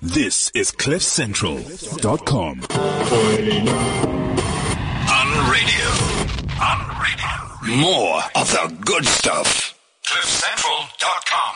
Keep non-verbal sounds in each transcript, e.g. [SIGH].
This is CliffCentral.com. On radio. On radio. More of the good stuff. CliffCentral.com.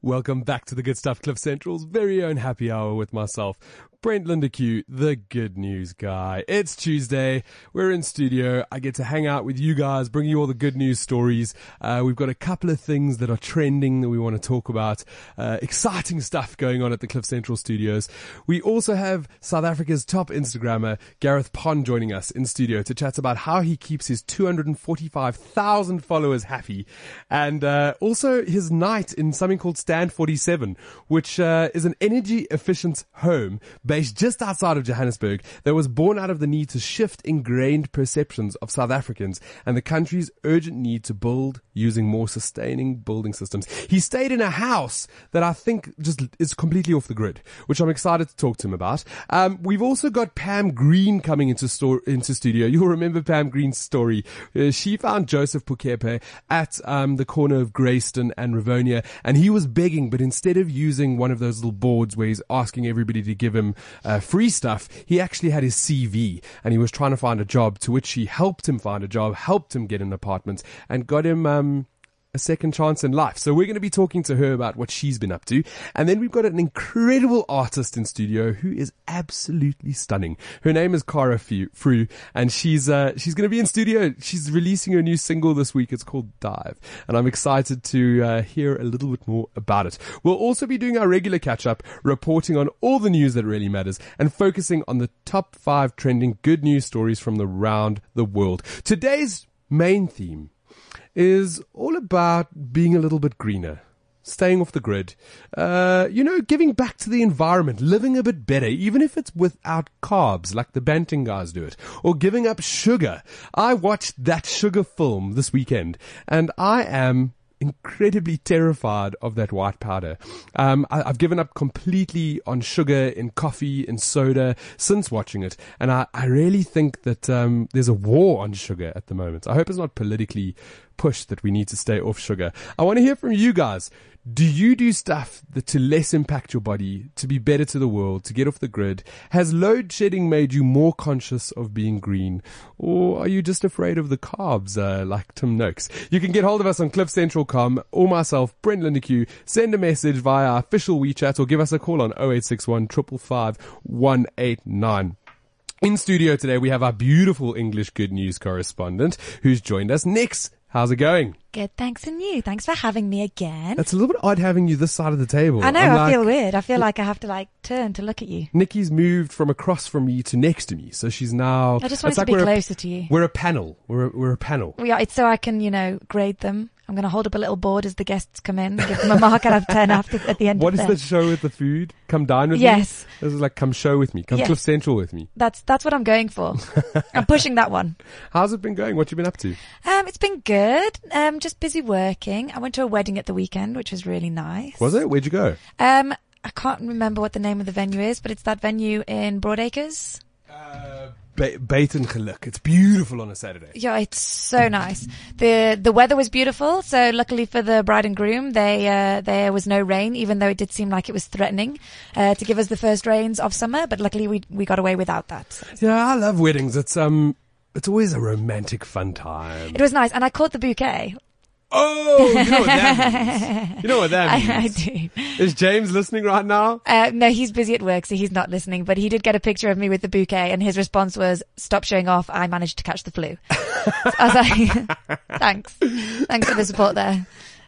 Welcome back to the Good Stuff Cliff Central's very own happy hour with myself, Brent Lindeque, the good news guy. It's Tuesday. We're in studio. I get to hang out with you guys, bring you all the good news stories. Uh, we've got a couple of things that are trending that we want to talk about. Uh, exciting stuff going on at the Cliff Central studios. We also have South Africa's top Instagrammer, Gareth Pon, joining us in studio to chat about how he keeps his 245,000 followers happy and, uh, also his night in something called Stand 47, which, uh, is an energy efficient home based just outside of Johannesburg that was born out of the need to shift ingrained perceptions of South Africans and the country's urgent need to build using more sustaining building systems. He stayed in a house that I think just is completely off the grid, which I'm excited to talk to him about. Um, we've also got Pam Green coming into store, into studio. [LAUGHS] You'll remember Pam Green's story. Uh, she found Joseph Pukepe at, um, the corner of Grayston and Rivonia and he was begging, but instead of using one of those little boards where he's asking everybody to give him uh, free stuff, he actually had his CV and he was trying to find a job to which she helped him find a job, helped him get an apartment and got him, um, a second chance in life. So we're going to be talking to her about what she's been up to. And then we've got an incredible artist in studio who is absolutely stunning. Her name is Cara Frew and she's, uh, she's going to be in studio. She's releasing her new single this week. It's called Dive. And I'm excited to, uh, hear a little bit more about it. We'll also be doing our regular catch up, reporting on all the news that really matters and focusing on the top five trending good news stories from around the world. Today's main theme is all about being a little bit greener. Staying off the grid, uh, you know, giving back to the environment, living a bit better, even if it's without carbs, like the Banting guys do it, or giving up sugar. I watched that sugar film this weekend, and I am incredibly terrified of that white powder. Um, I, have given up completely on sugar in coffee and soda since watching it, and I, I really think that um, there's a war on sugar at the moment. I hope it's not politically pushed that we need to stay off sugar. I want to hear from you guys. Do you do stuff that to less impact your body, to be better to the world, to get off the grid? Has load shedding made you more conscious of being green? Or are you just afraid of the carbs, uh, like Tim Noakes? You can get hold of us on cliffcentral.com or myself, Brent Lindeque. Send a message via our official WeChat or give us a call on 0861 555 189. In studio today, we have our beautiful English good news correspondent who's joined us. Nix, how's it going? Good, thanks, and you. Thanks for having me again. It's a little bit odd having you this side of the table. I know, I'm I like- feel weird. I feel like I have to like turn to look at you. Nikki's moved from across from me to next to me, so she's now. I just wanted to like be we're a- closer to you. We're a panel. We're a, we're a panel. We are, it's so I can, you know, grade them. I'm going to hold up a little board as the guests come in, give them a mark out of 10 after, at the end What of is the the show with the food? Come dine with Yes. me. Yes. This is like come show with me. Come Yes. Cliff Central with me. That's, that's what I'm going for. [LAUGHS] I'm pushing that one. How's it been going? What you been up to? Um, it's been good. Um, just busy working. I went to a wedding at the weekend, which was really nice. Was it? Where'd you go? Um, I can't remember what the name of the venue is, but it's that venue in Broadacres. Uh, ba- Bait and Geluk. It's beautiful on a Saturday. Yeah, it's so nice. the The weather was beautiful. So luckily for the bride and groom, they uh, there was no rain, even though it did seem like it was threatening uh, to give us the first rains of summer. But luckily, we we got away without that. Yeah, I love weddings. It's um, it's always a romantic fun time. It was nice, and I caught the bouquet. Oh, you know what that means. You know what that means. [LAUGHS] I, I do. Is James listening right now? Uh, no, he's busy at work, so he's not listening. But he did get a picture of me with the bouquet, and his response was, "Stop showing off. I managed to catch the flu." [LAUGHS] I was like, [LAUGHS] "Thanks, thanks for the support there."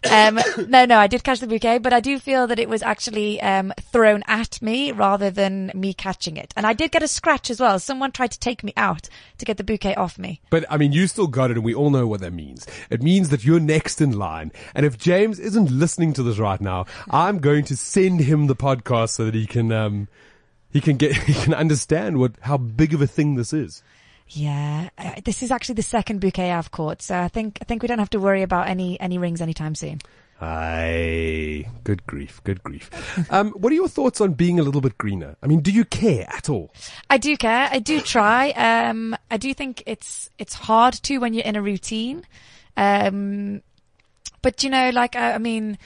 Um, no, no, I did catch the bouquet, but I do feel that it was actually um, thrown at me rather than me catching it. And I did get a scratch as well. Someone tried to take me out to get the bouquet off me. But I mean, you still got it, and we all know what that means. It means that you're next in line. And if James isn't listening to this right now, I'm going to send him the podcast so that he can, um, he can get, [LAUGHS] he can understand what how big of a thing this is. Yeah, uh, this is actually the second bouquet I've caught, so I think I think we don't have to worry about any any rings anytime soon. Aye, good grief, good grief. [LAUGHS] Um, what are your thoughts on being a little bit greener? I mean, do you care at all? I do care. I do try. Um, I do think it's it's hard to when you're in a routine. Um, but you know, like I, I mean,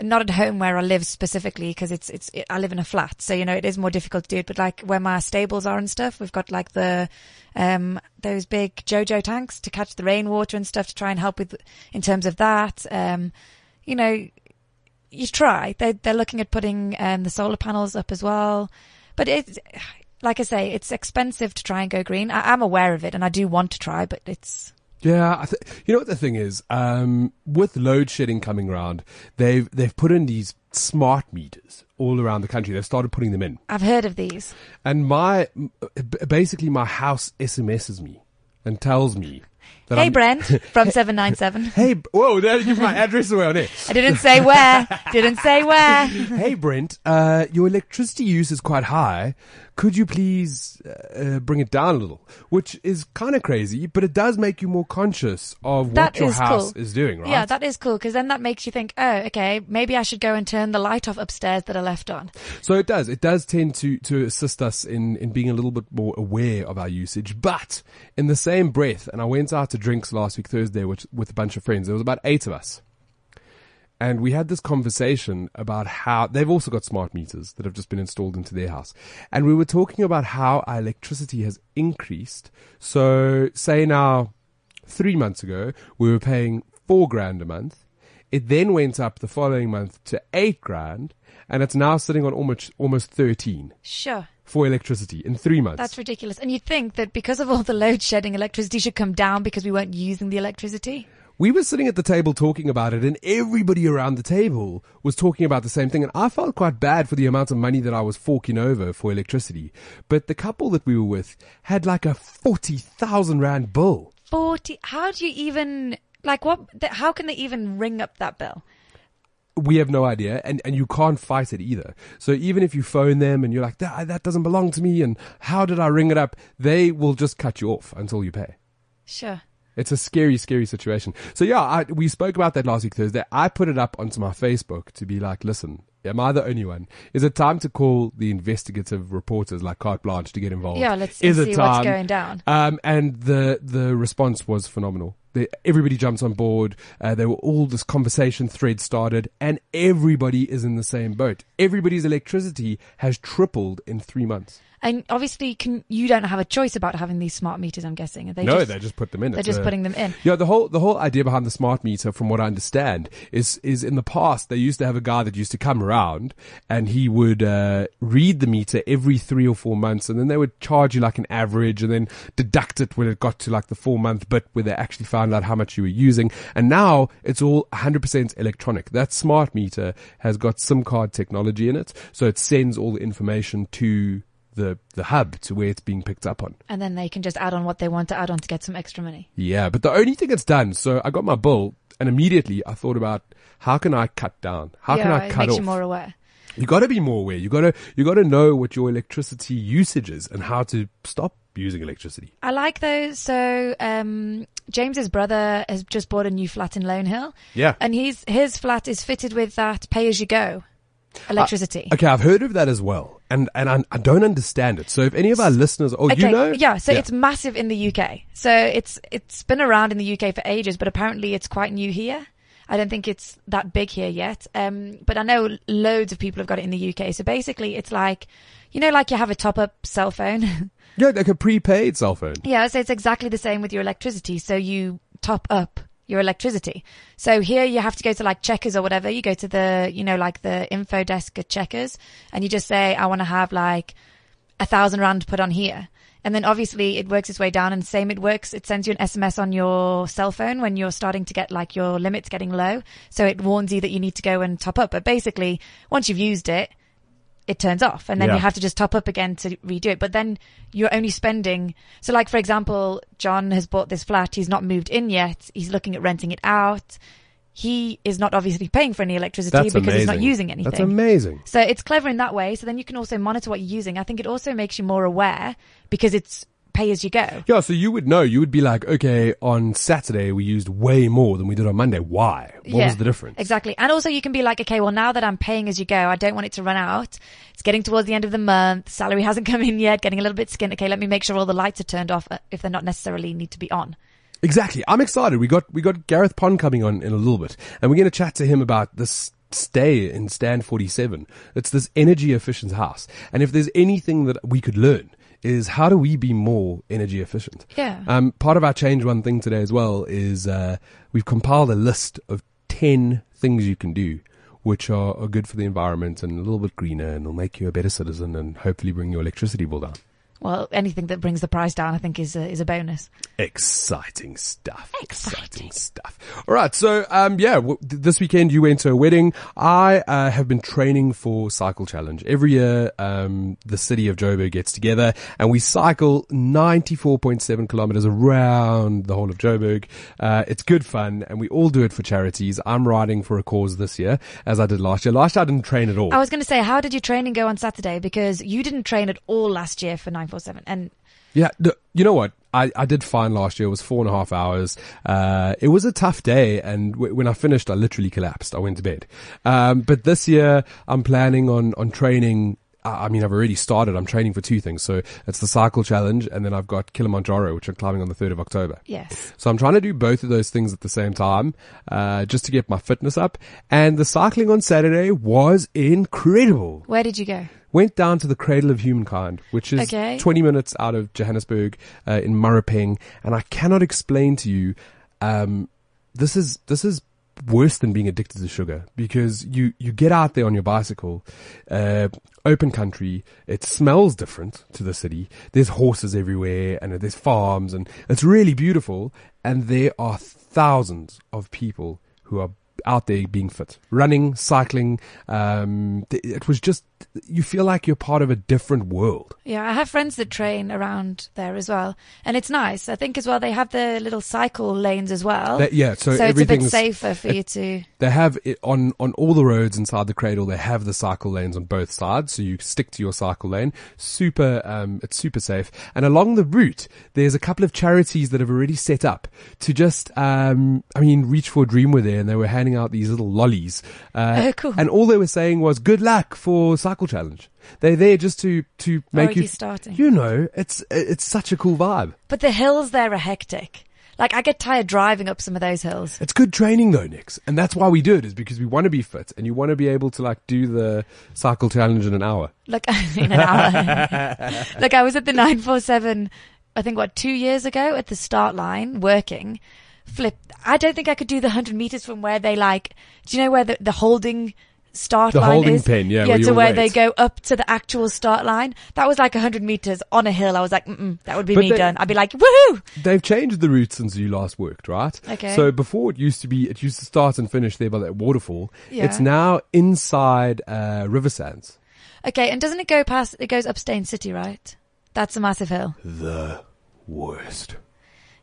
not at home where I live specifically because it's it's it, I live in a flat, so you know it is more difficult to do it. But like where my stables are and stuff, we've got like the um those big JoJo tanks to catch the rainwater and stuff to try and help with in terms of that. Um, you know, you try. They they're looking at putting um the solar panels up as well, but it's like I say, it's expensive to try and go green. I, I'm aware of it and I do want to try, but it's Yeah, I th- you know what the thing is, um, with load shedding coming around, they've they've put in these smart meters all around the country. They've started putting them in, I've heard of these. and my basically my house SMSs me and tells me Hey I'm, Brent [LAUGHS] from seven nine seven. Hey, b- whoa! Did give my address away on it. I didn't say where. Didn't say where. [LAUGHS] hey Brent, uh, your electricity use is quite high. Could you please uh, bring it down a little? Which is kind of crazy, but it does make you more conscious of what That your is house cool. is doing, right? Yeah, that is cool because then that makes you think, oh, okay, maybe I should go and turn the light off upstairs that I left on. So it does. It does tend to, to assist us in, in being a little bit more aware of our usage. But in the same breath, and I went out to drinks last week Thursday with, with a bunch of friends. There was about eight of us. And we had this conversation about how they've also got smart meters that have just been installed into their house. And we were talking about how our electricity has increased. So say now three months ago, we were paying four grand a month. It then went up the following month to eight grand and it's now sitting on almost, almost 13 Sure. For electricity in three months. That's ridiculous. And you'd think that because of all the load shedding, electricity should come down because we weren't using the electricity. we were sitting at the table talking about it and everybody around the table was talking about the same thing and I felt quite bad for the amount of money that I was forking over for electricity. But the couple that we were with had like a 40,000 rand bill. 40. How do you even, like what, how can they even ring up that bill? We have no idea and, and you can't fight it either. So even if you phone them and you're like, that, that doesn't belong to me and how did I ring it up? They will just cut you off until you pay. Sure. It's a scary, scary situation. So yeah, I, we spoke about that last week Thursday. I put it up onto my Facebook to be like, listen, am I the only one? Is it time to call the investigative reporters like Carte Blanche to get involved? Yeah, let's Is see it what's time? going down. Um, and the the response was phenomenal. They, everybody jumps on board. Uh, there were all this conversation thread started, and everybody is in the same boat. Everybody's electricity has tripled in three months. And obviously, can you don't have a choice about having these smart meters. I'm guessing. Are They no, just, they just put them in. they're It's just a- putting them in. Yeah, the whole the whole idea behind the smart meter, from what I understand, is is in the past they used to have a guy that used to come around and he would uh, read the meter every three or four months, and then they would charge you like an average, and then deduct it when it got to like the four month bit where they actually found out how much you were using. And now it's all 100% electronic. That smart meter has got SIM card technology in it, so it sends all the information to the the hub to where it's being picked up on. And then they can just add on what they want to add on to get some extra money. Yeah, but the only thing it's done, so I got my bill and immediately I thought about how can I cut down? How yeah, can I cut makes off? you more aware. you got to be more aware. You got to you got to know what your electricity usage is and how to stop using electricity. I like those. So, um, James's brother has just bought a new flat in Lone Hill. Yeah. And he's, his flat is fitted with that pay as you go electricity. Okay, I've heard of that as well, and and I, I don't understand it. So if any of our listeners, oh, you know, Yeah, so it's massive in the UK. So it's it's been around in the UK for ages, but apparently it's quite new here. I don't think it's that big here yet. Um, but I know loads of people have got it in the UK. So basically, it's like, you know, like you have a top up cell phone. [LAUGHS] yeah, like a prepaid cell phone. yeah, so it's exactly the same with your electricity. So you top up your electricity. So here you have to go to like Checkers or whatever. You go to the, you know, like the info desk at Checkers and you just say, I want to have like a thousand rand put on here. And then obviously it works its way down and same it works. It sends you an SMS on your cell phone when you're starting to get like your limits getting low. So it warns you that you need to go and top up. But basically once you've used it, it turns off and then Yeah. you have to just top up again to redo it. But then you're only spending. So like, for example, John has bought this flat. He's not moved in yet. He's looking at renting it out. He is not obviously paying for any electricity That's because he's not using anything. That's amazing. So it's clever in that way. So then you can also monitor what you're using. I think it also makes you more aware because it's pay as you go. Yeah, so you would know. You would be like, okay, on Saturday we used way more than we did on Monday. Why? What Yeah, was the difference? Exactly. And also you can be like, okay, well now that I'm paying as you go, I don't want it to run out. It's getting towards the end of the month. Salary [LAUGHS] hasn't come in yet. Getting a little bit skinned. Okay, let me make sure all the lights are turned off uh, if they're not necessarily need to be on. Exactly. I'm excited. We got we got Gareth Pon coming on in a little bit, and we're going to chat to him about this stay in stand 47. It's this energy efficient house. And if there's anything that we could learn is how do we be more energy efficient? Yeah. Um, part of our change one thing today as well is, uh, we've compiled a list of 10 things you can do which are, are good for the environment and a little bit greener and will make you a better citizen and hopefully bring your electricity bill down. Well, anything that brings the price down, I think, is a, is a bonus. Exciting stuff. Exciting. stuff. All right. So, um, yeah, w- this weekend you went to a wedding. I, uh, have been training for Cycle Challenge. Every year, um, the city of Joburg gets together and we cycle 94.7 kilometers around the whole of Joburg. Uh, it's good fun and we all do it for charities. I'm riding for a cause this year as I did last year. Last year I didn't train at all. I was going to say, how did your training go on Saturday? Because you didn't train at all last year for 947. And Yeah, you know what? I, I did fine last year. It was four and a half hours. Uh, it was a tough day, and w- when I finished, I literally collapsed. I went to bed. Um, but this year, I'm planning on on training. I mean, I've already started. I'm training for two things. So it's the cycle challenge, and then I've got Kilimanjaro, which I'm climbing on the third of October. yes. So I'm trying to do both of those things at the same time, uh, just to get my fitness up. And the cycling on Saturday was incredible Where did you go? Went down to the Cradle of Humankind, which is Okay. 20 minutes out of Johannesburg uh, in Maropeng, and I cannot explain to you. Um, this is this is worse than being addicted to sugar because you you get out there on your bicycle, uh, open country. It smells different to the city. There's horses everywhere, and there's farms, and it's really beautiful. And there are thousands of people who are out there being fit, running, cycling. Um, it was just you feel like you're part of a different world. Yeah, I have friends that train around there as well, and it's nice. I think as well they have the little cycle lanes as well. That- yeah, so, so it's a bit safer for you to. [LAUGHS] They have it on on all the roads inside the cradle. They have the cycle lanes on both sides, so you stick to your cycle lane. Super, um, it's super safe. And along the route, there's a couple of charities that have already set up to just, um, I mean, Reach for a Dream were there, and they were handing out these little lollies. Uh, Oh, cool. And all they were saying was, "Good luck for cycle challenge." They're there just to to make Already you starting. You know, it's it's such a cool vibe. But the hills there are hectic. Like I get tired driving up some of those hills. It's good training though, Nix. And that's why we do it is because we want to be fit and you want to be able to like do the cycle challenge in an hour. Like [LAUGHS] in an hour. [LAUGHS] like I was at the 947, I think what, two years ago at the start line working. Flip. I don't think I could do the 100 meters from where they like, do you know where the, the holding start The line holding is? pen, yeah, Yeah, to where wait. they go up to the actual start line. That was like 100 meters on a hill. I was like, mm that would be But me they- done. I'd be like, woohoo! They've changed the route since you last worked, right? Okay. So before it used to be, it used to start and finish there by that waterfall. Yeah. It's now inside, uh, River Sands. Okay, and doesn't it go past, it goes up Steyn City, right? That's a massive hill. The worst.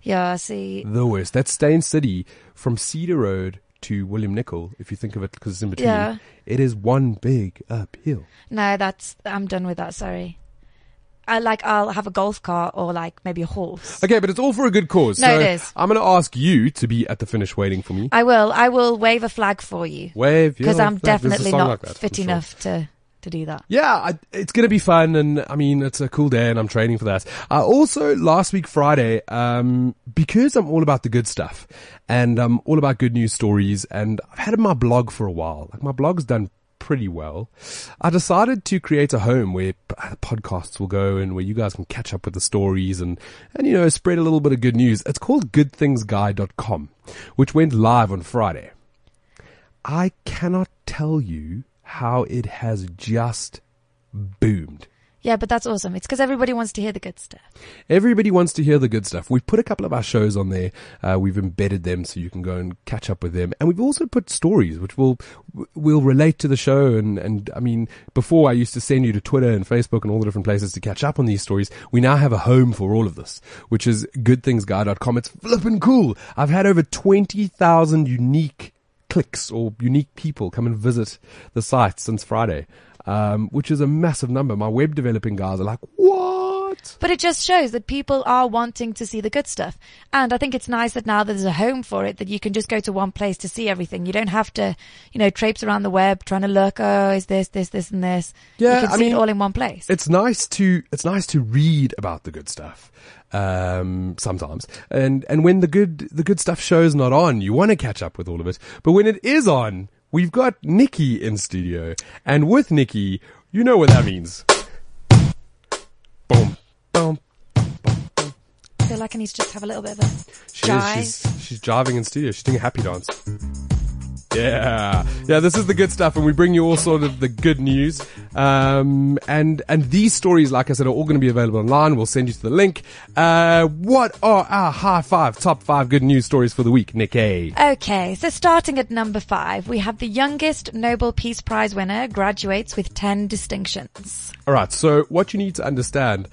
Yeah, I see. The worst. That's Steyn City from Cedar Road to William Nicol, if you think of it because it's in between. Yeah. It is one big uphill. No, that's I'm done with that. Sorry. I like I'll have a golf cart or like maybe a horse. Okay, but it's all for a good cause. No, so it is. I'm going to ask you to be at the finish waiting for me. I will. I will wave a flag for you Wave because I'm flag. Definitely not like that, fit sure. enough to to do that. Yeah, I, it's going to be fun, and I mean, it's a cool day, and I'm training for that. Uh, also, last week Friday, um, because I'm all about the good stuff, and I'm all about good news stories, and I've had my blog for a while. Like my blog's done pretty well. I decided to create a home where podcasts will go, and where you guys can catch up with the stories, and and you know, spread a little bit of good news. It's called GoodThingsGuy.com, which went live on Friday. I cannot tell you how it has just boomed. Yeah, but that's awesome. It's because everybody wants to hear the good stuff. Everybody wants to hear the good stuff. We've put a couple of our shows on there. Uh, we've embedded them so you can go and catch up with them. And we've also put stories which will, will relate to the show. And, and I mean, before I used to send you to Twitter and Facebook and all the different places to catch up on these stories. We now have a home for all of this, which is goodthingsguy.com. It's flippin' cool. I've had over 20,000 unique clicks or unique people come and visit the site since Friday. Um, which is a massive number. My web developing guys are like, But it just shows that people are wanting to see the good stuff. And I think it's nice that now there's a home for it, that you can just go to one place to see everything. You don't have to, you know, traipse around the web trying to look, oh, is this, this, this, and this. Yeah, You can I see mean, it all in one place. it's nice to it's nice to read about the good stuff um sometimes and and when the good the good stuff show's not on you want to catch up with all of it but when it is on we've got Nikki in studio. And with Nikki, you know what that means. Boom, boom. I feel like I need to just have a little bit of a She jive. is. She's, she's jiving in studio. She's doing a happy dance. Yeah, yeah. This is the good stuff, and we bring you all sort of the good news. Um, and and these stories, like I said, are all going to be available online. We'll send you to the link. Uh, what are our high five, top five good news stories for the week, Nikki? Okay, so starting at number five, we have the youngest Nobel Peace Prize winner graduates with 10 distinctions. All right. So what you need to understand,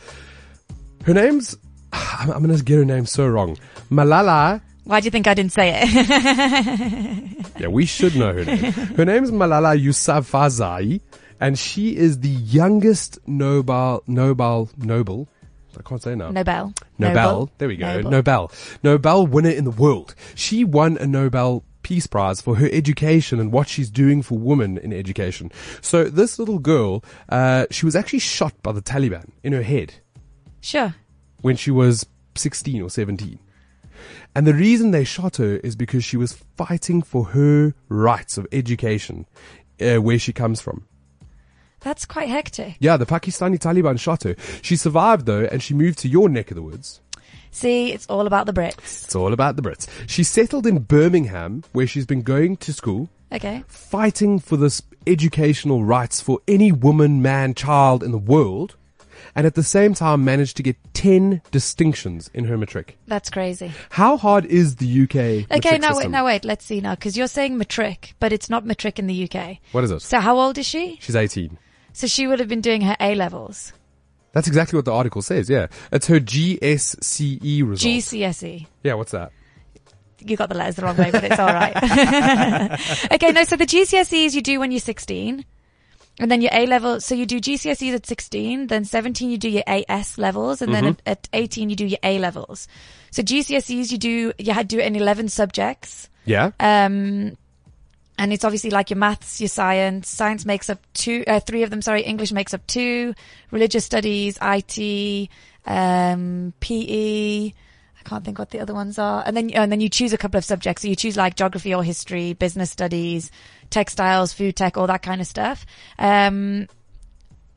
her name's. [SIGHS] I'm, I'm going to get her name so wrong. Malala Why do you think I didn't say it? [LAUGHS] Yeah, we should know her name. Her name is Malala Yousafzai, and she is the youngest Nobel, Nobel, Nobel. I can't say now. Nobel. Nobel. There we go. Nobel. Nobel. Nobel winner in the world. She won a Nobel Peace Prize for her education and what she's doing for women in education. So this little girl, uh, she was actually shot by the Taliban in her head Sure. when she was 16 or 17. And the reason they shot her is because she was fighting for her rights of education uh, where she comes from. That's quite hectic. Yeah, the Pakistani Taliban shot her. She survived though, and she moved to your neck of the woods. See, it's all about the Brits. It's all about the Brits. She settled in Birmingham, where she's been going to school, Okay. fighting for this educational rights for any woman, man, child in the world, and at the same time managed to get 10 distinctions in her matric. That's crazy. How hard is the UK Okay, now wait, now wait, let's see now, because you're saying matric, but it's not matric in the UK. What is it? So how old is she? She's 18. So she would have been doing her A levels. That's exactly what the article says, yeah. It's her GSCE result. GCSE. yeah, what's that? You got the letters the wrong way, but it's all right. [LAUGHS] okay, no, so the GCSEs you do when you're 16. And then your A level, so you do GCSEs at 16, then 17 you do your AS levels, and then at, at 18 you do your A levels. So GCSEs you do, you had to do it in 11 subjects. Yeah? Um, and it's obviously like your maths, your science. Science makes up two, uh, three of them. Sorry, English makes up two. Religious studies, IT, um, PE. I can't think what the other ones are. And then, and then you choose a couple of subjects. So you choose like geography or history, business studies, textiles, food tech, all that kind of stuff. Um,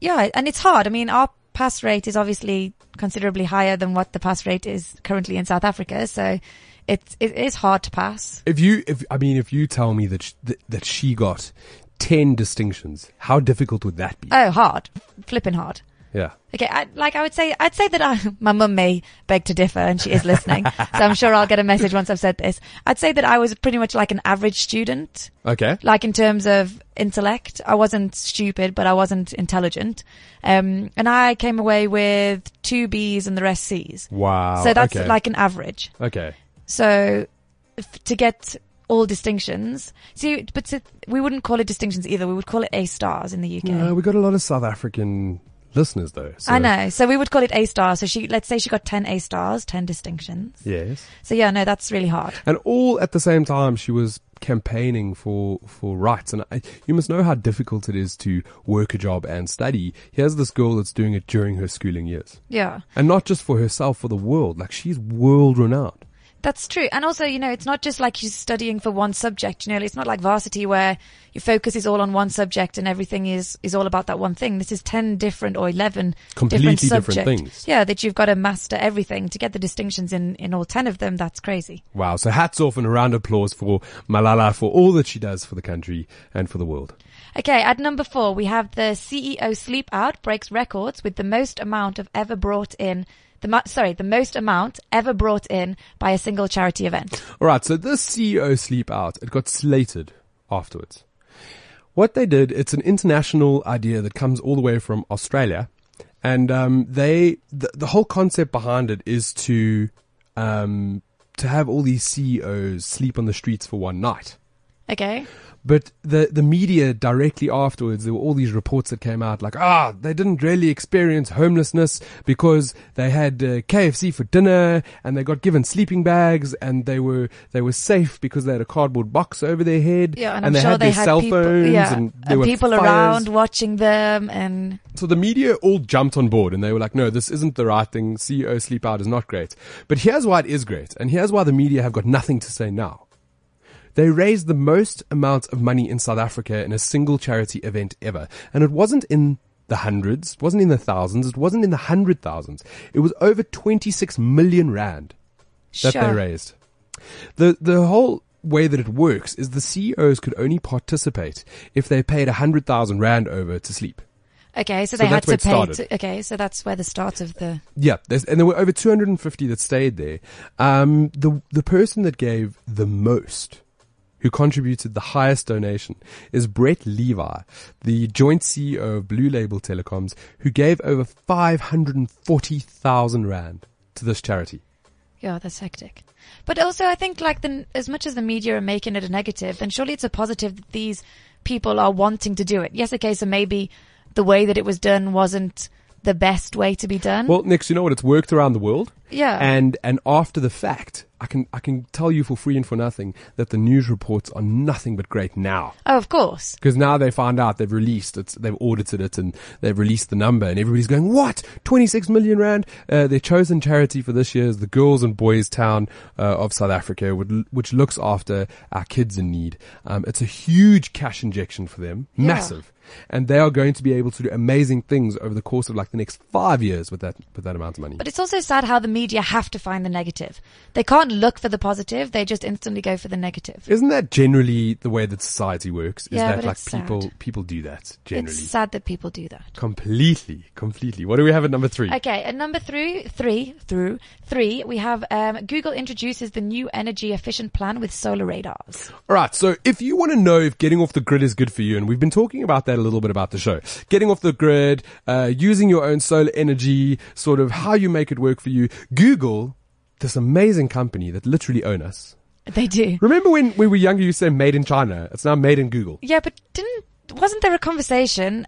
yeah, and it's hard. I mean, our pass rate is obviously considerably higher than what the pass rate is currently in South Africa. So it's, it is hard to pass. If you, if, I mean, if you tell me that, sh- that, that she got 10 distinctions, how difficult would that be? Oh, hard. Flipping hard. Yeah. Okay, I, like I would say, I'd say that I, [LAUGHS] my mum may beg to differ and she is listening. so I'm sure I'll get a message once I've said this. I'd say that I was pretty much like an average student, Okay. like in terms of intellect. I wasn't stupid, but I wasn't intelligent. Um, and I came away with two B's and the rest C's. Wow. so that's okay. like an average. Okay. So to get all distinctions, see, but to, we wouldn't call it distinctions either. We would call it A stars in the UK. No, we got a lot of South African listeners though. So. I know. So we would call it A star. So she, let's say she got 10 A stars, 10 distinctions. Yes. So yeah, no, that's really hard. And all at the same time, she was campaigning for, for rights. And I, you must know how difficult it is to work a job and study. Here's this girl that's doing it during her schooling years. Yeah, And not just for herself, for the world. Like she's world renowned. That's true. And also, you know, it's not just like you're studying for one subject. You know, it's not like varsity where your focus is all on one subject and everything is, is all about that one thing. This is 10 different or 11 Completely different different subjects. things. Yeah, that you've got to master everything to get the distinctions in, in all 10 of them. That's crazy. Wow. So hats off and a round of applause for Malala for all that she does for the country and for the world. Okay, at number four, we have the CEO Sleep Out breaks records with the most amount of ever brought in. The sorry, the most amount ever brought in by a single charity event. All right, so this CEO sleep out, it got slated afterwards. What they did, it's an international idea that comes all the way from Australia, and um, they the, the whole concept behind it is to um, to have all these CEOs sleep on the streets for one night. Okay, But the, the media directly afterwards, there were all these reports that came out like, ah, they didn't really experience homelessness because they had uh, KFC for dinner and they got given sleeping bags and they were, they were safe because they had a cardboard box over their head. yeah, and, I'm they sure had they their had cell people, phones yeah, and there were people fires. around watching them, and So the media all jumped on board and they were like, no, this isn't the right thing. CEO sleep out is not great. But here's why it is great. And here's why the media have got nothing to say now. They raised the most amount of money in South Africa in a single charity event ever. And it wasn't in the hundreds, it wasn't in the thousands, it wasn't in the hundred thousands. It was over 26 million rand that sure. they raised. The, the whole way that it works is the CEOs could only participate if they paid 100,000 rand over to sleep. Okay, so So they had to pay. To, okay, so that's where the start of the. Yeah, and there were over 250 that stayed there. Um, the the person that gave the most, who contributed the highest donation, is Brett Levy, the joint CEO of Blue Label Telecoms, who gave over 540,000 rand to this charity. Yeah, that's hectic. But also, I think like the as much as the media are making it a negative, then surely it's a positive that these people are wanting to do it. Yes, okay, so maybe the way that it was done wasn't the best way to be done. Well, Nix, you know what? It's worked around the world. yeah. And and after the fact, I can I can tell you for free and for nothing that the news reports are nothing but great now. oh, of course. Because now they found out they've released it, they've audited it, and they've released the number, and everybody's going, "What? Twenty six million rand?" Uh, their chosen charity for this year is the Girls and Boys Town uh, of South Africa, which, which looks after our kids in need. Um, it's a huge cash injection for them, Yeah. massive, and they are going to be able to do amazing things over the course of like the next five years with that with that amount of money. But it's also sad how the media have to find the negative. They can't look for the positive; they just instantly go for the negative. Isn't that generally the way that society works? Is Yeah, that but like it's people sad. people do that generally? It's sad that people do that. Completely, completely. What do we have at number three? Okay, at number three, three, through three, we have um, Google introduces the new energy efficient plan with solar radars. All right. So if you want to know if getting off the grid is good for you, and we've been talking about that a little bit about the show, getting off the grid, uh, using your own solar energy, sort of how you make it work for you, Google, this amazing company that literally own us. They do. Remember when we were younger, you said made in China. It's now made in Google. Yeah, but didn't wasn't there a conversation?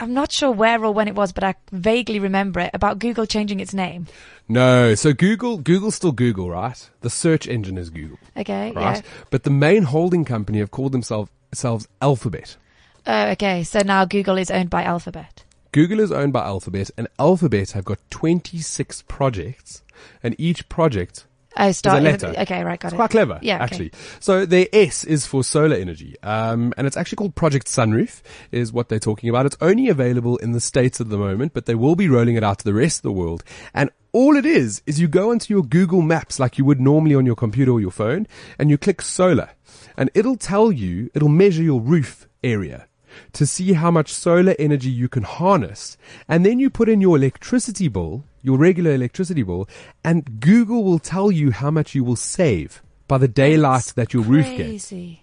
I'm not sure where or when it was, but I vaguely remember it about Google changing its name. No. So Google, Google's still Google, right? The search engine is Google, Okay, right? yeah. But the main holding company have called themselves, themselves Alphabet. Oh, okay. So now Google is owned by Alphabet. Google is owned by Alphabet, and Alphabet have got 26 projects, and each project Oh, start. letter. Okay, right, got It's it. quite clever, Yeah, okay. actually. So their S is for solar energy, um, and it's actually called Project Sunroof, is what they're talking about. It's only available in the States at the moment, but they will be rolling it out to the rest of the world. And all it is, is you go onto your Google Maps like you would normally on your computer or your phone, and you click solar. And it'll tell you, it'll measure your roof area to see how much solar energy you can harness. And then you put in your electricity bill, your regular electricity bill, and Google will tell you how much you will save by the daylight that your roof gets. Crazy.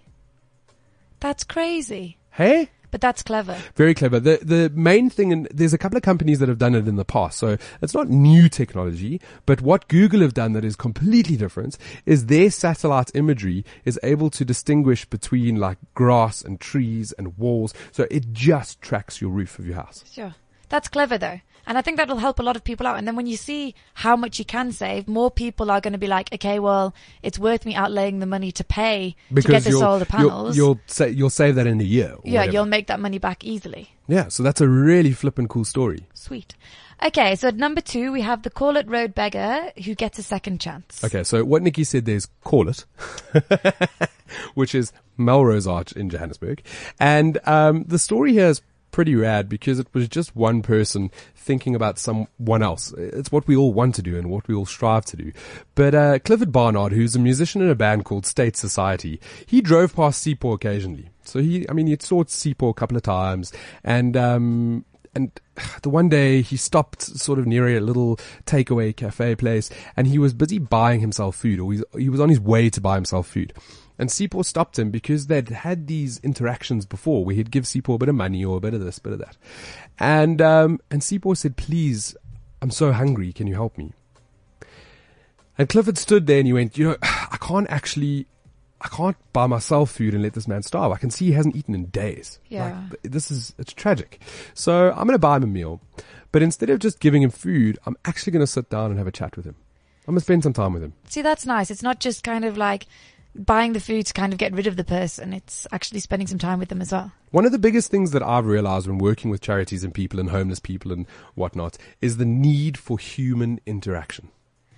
That's crazy. Hey? But that's clever. Very clever. The the main thing, and there's a couple of companies that have done it in the past, so it's not new technology. But what Google have done that is completely different is their satellite imagery is able to distinguish between like grass and trees and walls, so it just tracks your roof of your house. Sure. That's clever though. And I think that'll help a lot of people out. And then when you see how much you can save, more people are going to be like, okay, well, it's worth me outlaying the money to pay to get the all the solar you'll- panels. you'll, sa- you'll save that in a year. yeah, whatever. you'll make that money back easily. yeah. So that's a really flippin' cool story. Sweet. Okay, so at number two, we have the Call It Road Beggar who gets a second chance. Okay, so what Nikki said there's call it, [LAUGHS] which is Melrose Arch in Johannesburg. And um, the story here is pretty rad because it was just one person thinking about someone else. It's what we all want to do and what we all strive to do. But uh, Clifford Barnard, who's a musician in a band called State Society, he drove past Sipho occasionally. So he, I mean, he'd saw Sipho a couple of times and, um, and [SIGHS] the one day he stopped sort of near a little takeaway cafe place and he was busy buying himself food or he was on his way to buy himself food. And Sipho stopped him because they'd had these interactions before where he'd give Sipho a bit of money or a bit of this, bit of that. And, um, and Sipho said, please, I'm so hungry. Can you help me? And Clifford stood there and he went, you know, [SIGHS] I can't actually, I can't buy myself food and let this man starve. I can see he hasn't eaten in days. Yeah. Like, this is, it's tragic. So I'm going to buy him a meal. But instead of just giving him food, I'm actually going to sit down and have a chat with him. I'm going to spend some time with him. See, that's nice. It's not just kind of like buying the food to kind of get rid of the person. It's actually spending some time with them as well. One of the biggest things that I've realized when working with charities and people and homeless people and whatnot is the need for human interaction.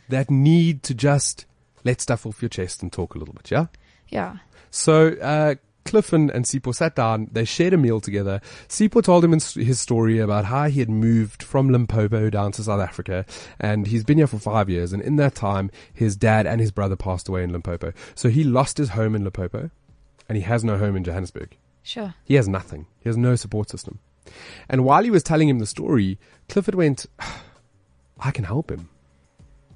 That need to just let stuff off your chest and talk a little bit, yeah? Yeah. So, uh, Cliff and, Sipho sat down. They shared a meal together. Sipho told him his story about how he had moved from Limpopo down to South Africa, and he's been here for five years. And in that time, his dad and his brother passed away in Limpopo. So he lost his home in Limpopo, and he has no home in Johannesburg. Sure. He has nothing. He has no support system. And while he was telling him the story, Clifford went, [SIGHS] I can help him.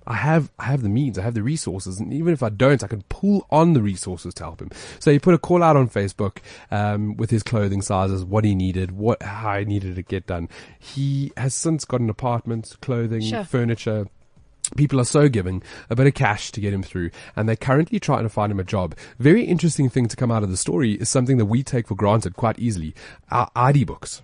I have, I have the means, I have the resources, and even if I don't, I can pull on the resources to help him. So he put a call out on Facebook, um, with his clothing sizes, what he needed, what, how he needed to get done. He has since got an apartment, clothing, Sure. furniture, People are so giving a bit of cash to get him through, and they're currently trying to find him a job. Very interesting thing to come out of the story is something that we take for granted quite easily: our ID books.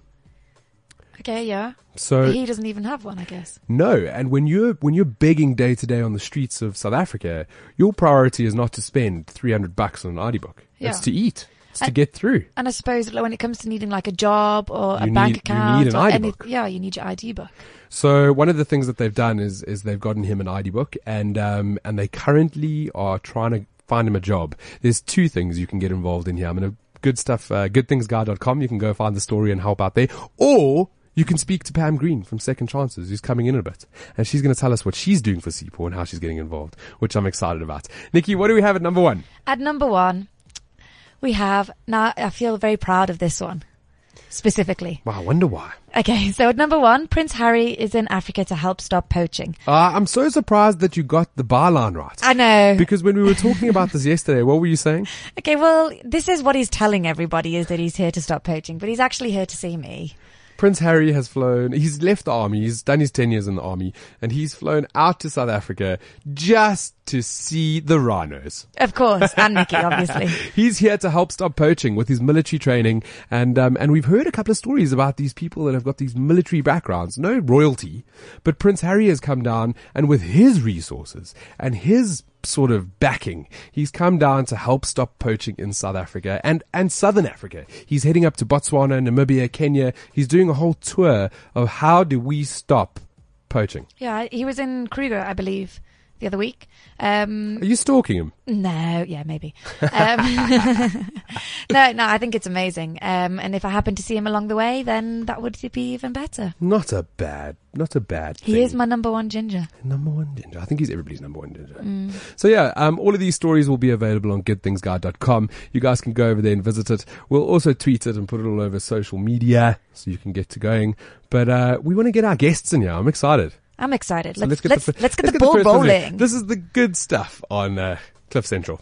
Okay, yeah. So he doesn't even have one, I guess. no, and when you're when you're begging day to day on the streets of South Africa, your priority is not to spend three hundred bucks on an ID book. It's to eat. It's to get through. And I suppose when it comes to needing like a job or a You bank need- you account need an or ID any, book. yeah, you need your ID book. So one of the things that they've done is is they've gotten him an ID book, and um and they currently are trying to find him a job. There's two things you can get involved in here. I'm gonna good stuff. Uh, goodthingsguy.com. You can go find the story and help out there, or you can speak to Pam Green from Second Chances, who's coming in a bit, and she's going to tell us what she's doing for Sipho and how she's getting involved, which I'm excited about. Nikki, what do we have at number one? At number one, we have, now I feel very proud of this one, specifically. Wow, I wonder why. Okay, so at number one, Prince Harry is in Africa to help stop poaching. Uh, I'm so surprised that you got the byline right. I know. because when we were talking about this yesterday, what were you saying? [LAUGHS] Okay, well, this is what he's telling everybody is that he's here to stop poaching, but he's actually here to see me. Prince Harry has flown, he's left the army, he's done his 10 years in the army, and he's flown out to South Africa just to see the rhinos. Of course, and Nikki, obviously. [LAUGHS] He's here to help stop poaching with his military training, and um, and we've heard a couple of stories about these people that have got these military backgrounds, no royalty, but Prince Harry has come down, and with his resources and his sort of backing, he's come down to help stop poaching in South Africa and and Southern Africa. He's heading up to Botswana, Namibia, Kenya. He's doing a whole tour of how do we stop poaching. Yeah, he was in Kruger, I believe, the other week. Um, Are you stalking him? no, yeah, maybe. [LAUGHS] Um, [LAUGHS] no, no, I think it's amazing. Um, and if I happen to see him along the way, then that would be even better. Not a bad, not a bad. He thing. is my number one ginger. Number one ginger. I think he's everybody's number one ginger. So yeah, um, all of these stories will be available on goodthingsguy.com. You guys can go over there and visit it. We'll also tweet it and put it all over social media so you can get to going. But, uh, we want to get our guests in here. I'm excited. I'm excited. So Let's get let's the, let's, get the ball one rolling. This is the good stuff on, uh, Cliff Central.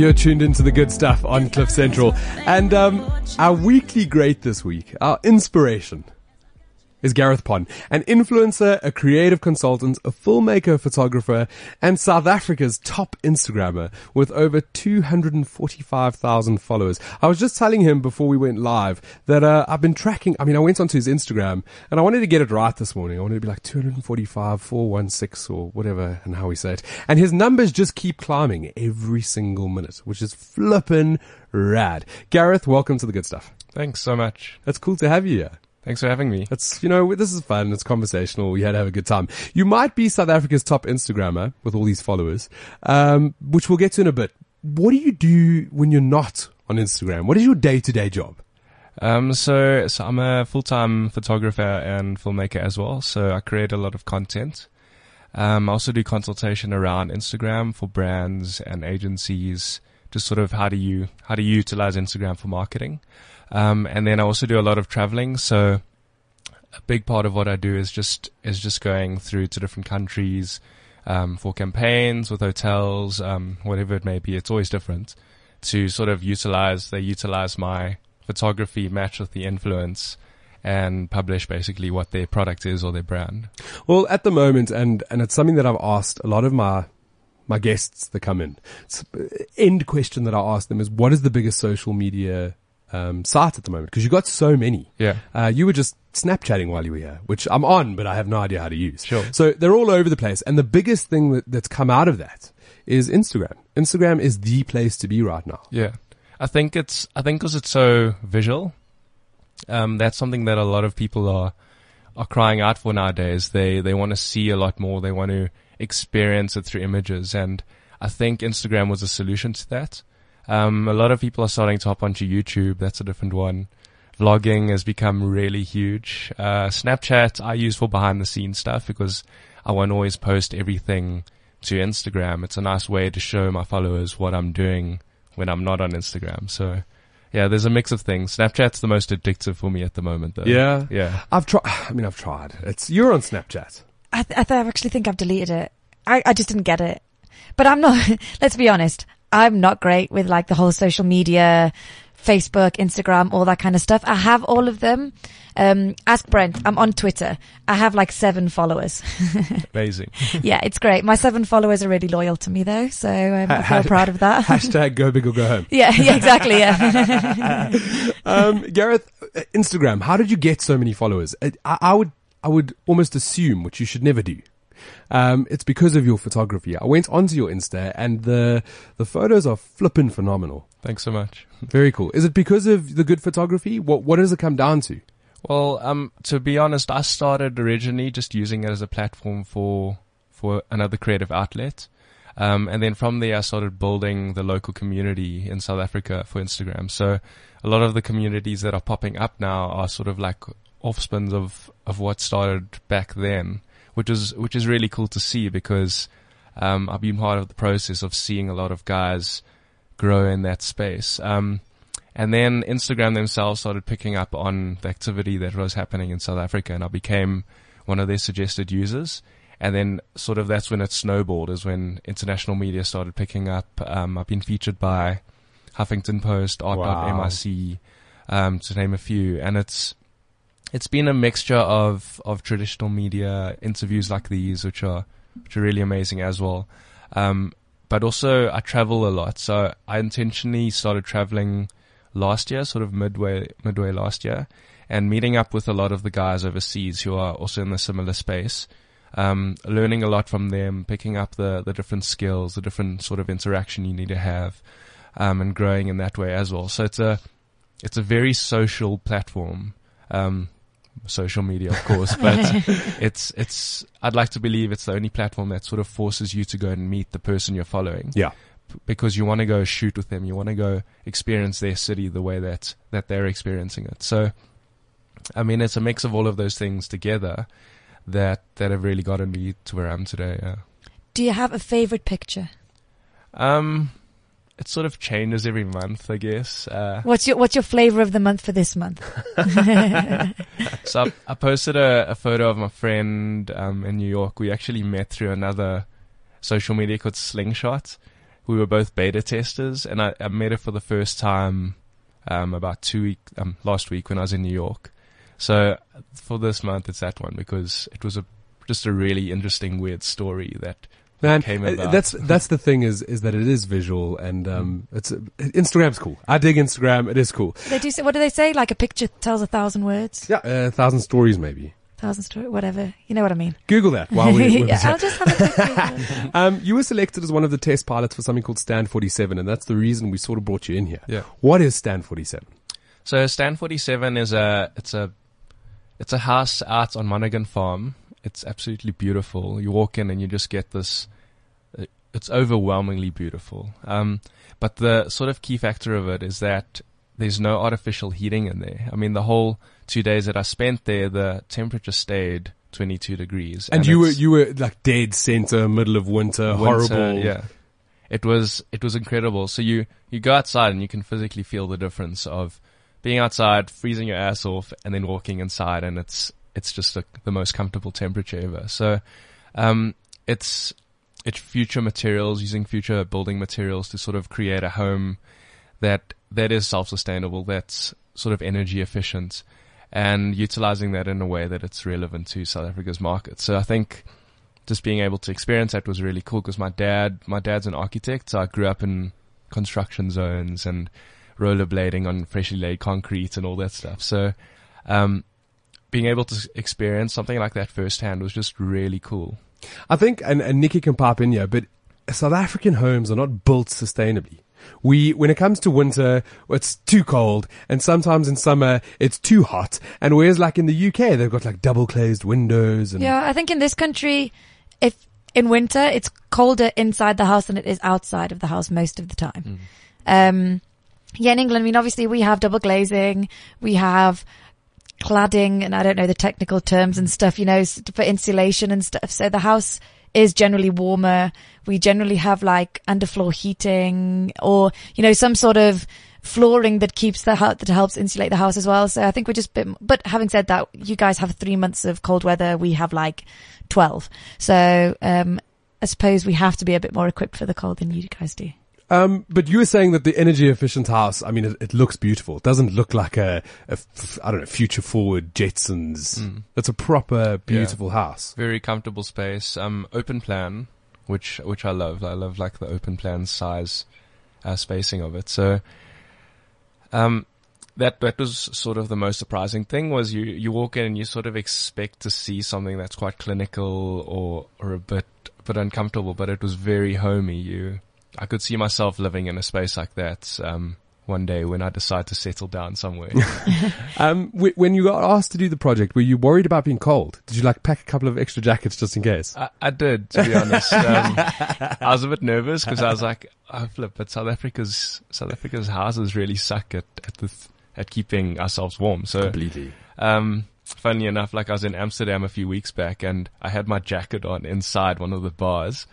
You're tuned into the good stuff on Cliff Central. And um, our weekly great this week, our inspiration, is Gareth Pon, an influencer, a creative consultant, a filmmaker, photographer, and South Africa's top Instagrammer with over 245,000 followers. I was just telling him before we went live that uh, I've been tracking, I mean, I went onto his Instagram and I wanted to get it right this morning. I wanted to be like 245, 416 or whatever and how we say it. And his numbers just keep climbing every single minute, which is flippin' rad. Gareth, welcome to the good stuff. Thanks so much. That's cool to have you here. Thanks for having me. It's, you know, this is fun. It's conversational. We had to have a good time. You might be South Africa's top Instagrammer with all these followers, um, which we'll get to in a bit. What do you do when you're not on Instagram? What is your day to day job? Um, so, so I'm a full-time photographer and filmmaker as well. So I create a lot of content. Um, I also do consultation around Instagram for brands and agencies. Just sort of how do you how do you utilize Instagram for marketing? Um, and then I also do a lot of traveling. So a big part of what I do is just is just going through to different countries um, for campaigns with hotels, um, whatever it may be. It's always different to sort of utilize. They utilize my photography match with the influence and publish basically what their product is or their brand. Well, at the moment, and, and it's something that I've asked a lot of my, my guests that come in. It's, end question that I ask them is what is the biggest social media um, site at the moment because you got so many. Yeah. Uh, you were just Snapchatting while you were here, which I'm on, but I have no idea how to use. Sure. So they're all over the place. And the biggest thing that, that's come out of that is Instagram. Instagram is the place to be right now. Yeah, I think it's I think because it's so visual. Um, that's something that a lot of people are are crying out for nowadays. They they want to see a lot more. They want to experience it through images, and I think Instagram was a solution to that. Um, a lot of people are starting to hop onto YouTube. That's a different one. Vlogging has become really huge. Uh, Snapchat I use for behind the scenes stuff because I won't always post everything to Instagram. It's a nice way to show my followers what I'm doing when I'm not on Instagram. So yeah, there's a mix of things. Snapchat's the most addictive for me at the moment though. Yeah. Yeah. I've tried. [SIGHS] I mean, I've tried. It's you're on Snapchat. I, th- I, th- I actually think I've deleted it. I, I just didn't get it. But I'm not, [LAUGHS] let's be honest, I'm not great with like the whole social media, Facebook, Instagram, all that kind of stuff. I have all of them. Um, ask Brent. I'm on Twitter. I have like seven followers. [LAUGHS] Amazing. yeah, it's great. My seven followers are really loyal to me though, so um, I feel proud of that. [LAUGHS] Hashtag go big or go home. yeah, yeah, exactly. Yeah. [LAUGHS] Um, Gareth, uh, Instagram. How did you get so many followers? I, I I would, I would almost assume, which you should never do. Um, it's because of your photography. I went onto your Insta and the the photos are flippin' phenomenal. Thanks so much. Very cool. Is it because of the good photography? What what does it come down to? Well, um, to be honest, I started originally just using it as a platform for for another creative outlet. Um, and then from there, I started building the local community in South Africa for Instagram. So a lot of the communities that are popping up now are sort of like offspins of, of what started back then, which is, which is really cool to see because, um, I've been part of the process of seeing a lot of guys grow in that space. Um, and then Instagram themselves started picking up on the activity that was happening in South Africa and I became one of their suggested users. And then sort of that's when it snowballed is when international media started picking up. Um, I've been featured by Huffington Post, Art Wow. MIC, um, to name a few. And it's, it's been a mixture of, of traditional media interviews like these, which are, which are really amazing as well. Um, but also I travel a lot. So I intentionally started traveling last year, sort of midway, midway last year and meeting up with a lot of the guys overseas who are also in the similar space. Um, learning a lot from them, picking up the, the different skills, the different sort of interaction you need to have, um, and growing in that way as well. So it's a, it's a very social platform. Um, social media, of course, but [LAUGHS] it's, it's, I'd like to believe it's the only platform that sort of forces you to go and meet the person you're following Yeah. because you want to go shoot with them. You want to go experience their city the way that, that they're experiencing it. So, I mean, it's a mix of all of those things together that, that have really gotten me to where I am today. Yeah. Do you have a favorite picture? Um, it sort of changes every month, I guess. Uh, What's your What's your flavor of the month for this month? [LAUGHS] so I, I posted a, a photo of my friend, um, in New York. We actually met through another social media called Slingshot. We were both beta testers and I, I met her for the first time, um, about two week, um, last week when I was in New York. So for this month, it's that one because it was a, just a really interesting, weird story that Man, came uh, about. that's that's the thing is is that it is visual and um it's Instagram's cool. I dig Instagram. It is cool. They do say, what do they say? Like a picture tells a thousand words, Yeah, a thousand stories maybe. thousand story, whatever. You know what I mean? Google that while we. [LAUGHS] yeah, I'll just have a quick Google. [LAUGHS] um, you were selected as one of the test pilots for something called Stand 47, and that's the reason we sort of brought you in here. Yeah. What is Stand 47? So Stand 47 is a it's a it's a house out on Monaghan Farm. It's absolutely beautiful. You walk in and you just get this. uh, It's overwhelmingly beautiful. Um, but the sort of key factor of it is that there's no artificial heating in there. I mean, the whole two days that I spent there, the temperature stayed 22 degrees. And, you were you were like dead center, middle of winter, winter, horrible. Yeah. It was, it was incredible. So you, you go outside and you can physically feel the difference of being outside, freezing your ass off and then walking inside and it's, it's just a, the most comfortable temperature ever. So, um, it's, it's future materials, using future building materials to sort of create a home that, that is self-sustainable, that's sort of energy efficient and utilizing that in a way that it's relevant to South Africa's market. So I think, just being able to experience that was really cool because my dad, my dad's an architect. So I grew up in construction zones and rollerblading on freshly laid concrete and all that stuff. So, um, being able to experience something like that firsthand was just really cool. I think, and, and Nikki can pop in here, but South African homes are not built sustainably. We, when it comes to winter, it's too cold, and sometimes in summer it's too hot. And whereas like in the UK, they've got like double glazed windows and Yeah, I think in this country, if in winter it's colder inside the house than it is outside of the house most of the time. Um, yeah, in England, I mean, obviously we have double glazing, we have cladding, and I don't know the technical terms and stuff, you know, for insulation and stuff. So the house is generally warmer. We generally have like underfloor heating or, you know, some sort of flooring that keeps the house, that helps insulate the house as well. So I think we're just bit, but having said that, you guys have three months of cold weather. We have like 12. So, um, I suppose we have to be a bit more equipped for the cold than you guys do. Um, but you were saying that the energy efficient house, I mean, it, it looks beautiful. It doesn't look like a, a f- I don't know, future forward Jetsons. It's a proper beautiful house. Very comfortable space. Um, open plan, which which I love. I love like the open plan size, uh, spacing of it. So, um, that that was sort of the most surprising thing was you you walk in and you sort of expect to see something that's quite clinical or or a bit a bit uncomfortable, but it was very homey. You, I could see myself living in a space like that. Um, one day when I decide to settle down somewhere. [LAUGHS] [LAUGHS] Um, w- when you got asked to do the project, were you worried about being cold? Did you like pack a couple of extra jackets just in case? I, I did, to be honest. [LAUGHS] Um, I was a bit nervous because I was like, "Oh flip!" But South Africa's South Africa's houses really suck at at the th- at keeping ourselves warm. So, Completely. um, funny enough, like I was in Amsterdam a few weeks back, and I had my jacket on inside one of the bars,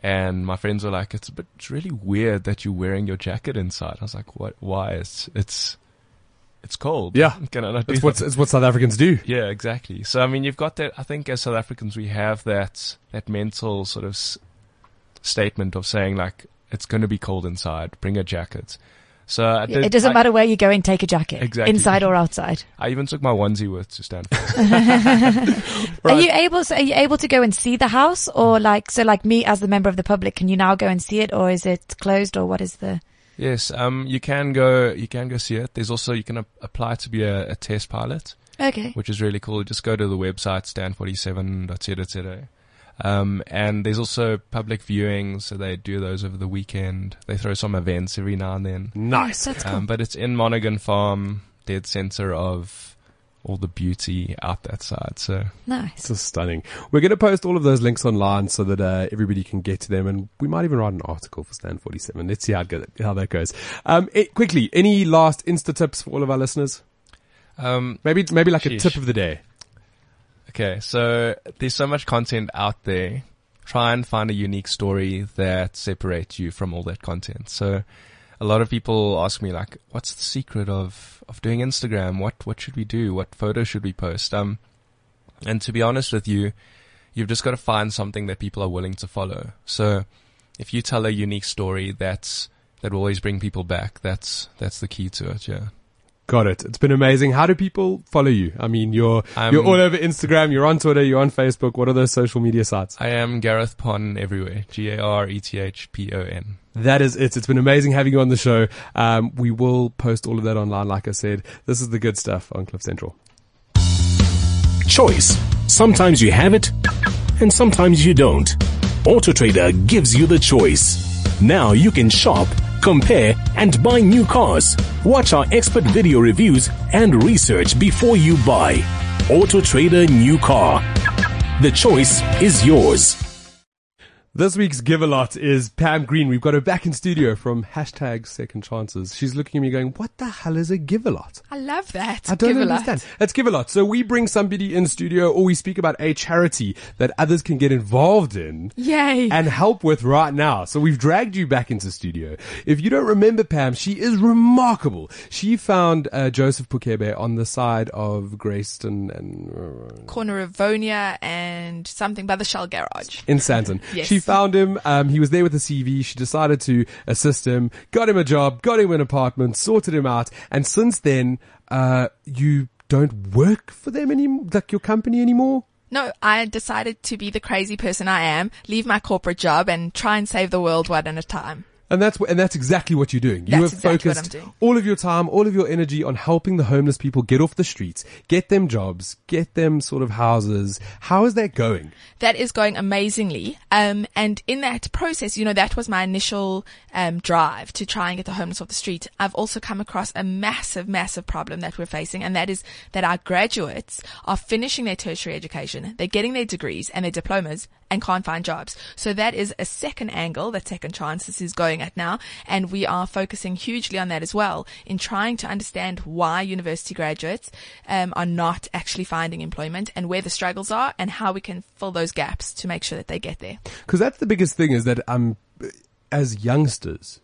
and my friends were like, "It's a bit, it's really weird that you're wearing your jacket inside." I was like, "What? Why? It's it's it's cold. Yeah. [LAUGHS] can I not do It's what, it's what South Africans do. Yeah, exactly. So I mean, you've got that. I think as South Africans, we have that that mental sort of s- statement of saying like it's going to be cold inside, bring a jacket. So I did, it doesn't I, matter where you go and take a jacket. Exactly. Inside or outside. I even took my onesie with to Stanford. [LAUGHS] [LAUGHS] Are you able? So are you able to go and see the house, or like so? Like me as the member of the public, can you now go and see it, or is it closed, or what is the? yes, um, you can go. You can go see it. There's also you can ap- apply to be a, a test pilot, Okay. which is really cool. Just go to the website stand47.co.za. Um, and there's also public viewings, so they do those over the weekend. They throw some events every now and then. Nice. That's cool. Um, but it's in Monaghan Farm, dead center of all the beauty out that side. So nice. Just stunning. We're going to post all of those links online so that uh, everybody can get to them, and we might even write an article for Stand Forty Seven. Let's see how go, how that goes. Um, it, quickly, any last Insta tips for all of our listeners? um, Maybe maybe like a tip of the day. Okay, so there's so much content out there. Try and find a unique story that separates you from all that content. So a lot of people ask me like, what's the secret of, of doing Instagram? What, what should we do? What photo should we post? Um, and to be honest with you, you've just got to find something that people are willing to follow. So if you tell a unique story that's, that will always bring people back, that's, that's the key to it. Yeah. Got it. It's been amazing. How do people follow you? I mean, you're I'm- you're all over Instagram. You're on Twitter. You're on Facebook. What are those social media sites? I am Gareth Pon everywhere. G A R E T H P O N. That is it. It's been amazing having you on the show. Um, we will post all of that online. Like I said, this is the good stuff on Cliff Central. Choice. Sometimes you have it, and sometimes you don't. AutoTrader gives you the choice. Now you can shop, compare, and buy new cars. Watch our expert video reviews and research before you buy. Auto Trader New Car. The choice is yours. This week's Give a Lot is Pam Green. We've got her back in studio from hashtag Second Chances. She's looking at me going, what the hell is a Give a Lot? I love that. I don't Give understand. Let's give a lot. So we bring somebody in studio or we speak about a charity that others can get involved in Yay. and help with right now. So we've dragged you back into studio. If you don't remember Pam, she is remarkable. She found uh, Joseph Pukebe on the side of Grayston and Corner of Vonia and something by the Shell Garage. in Sandton. Yes. She found him. Um, he was there with a CV. She decided to assist him, got him a job, got him an apartment, sorted him out. And since then, uh, you don't work for them anymore, like your company anymore. No, I decided to be the crazy person I am, leave my corporate job and try and save the world one at a time. And that's and that's exactly what you're doing. You That's have exactly what focused I'm doing. all of your time, all of your energy on helping the homeless people get off the streets, get them jobs, get them sort of houses. How is that going? That is going amazingly. Um, and in that process, you know, that was my initial um, drive to try and get the homeless off the street. I've also come across a massive, massive problem that we're facing, and that is that our graduates are finishing their tertiary education, they're getting their degrees and their diplomas, and can't find jobs. So that is a second angle that Second Chances is going at now, and we are focusing hugely on that as well in trying to understand why university graduates um, are not actually finding employment and where the struggles are and how we can fill those gaps to make sure that they get there. Because that's the biggest thing is that um, as youngsters,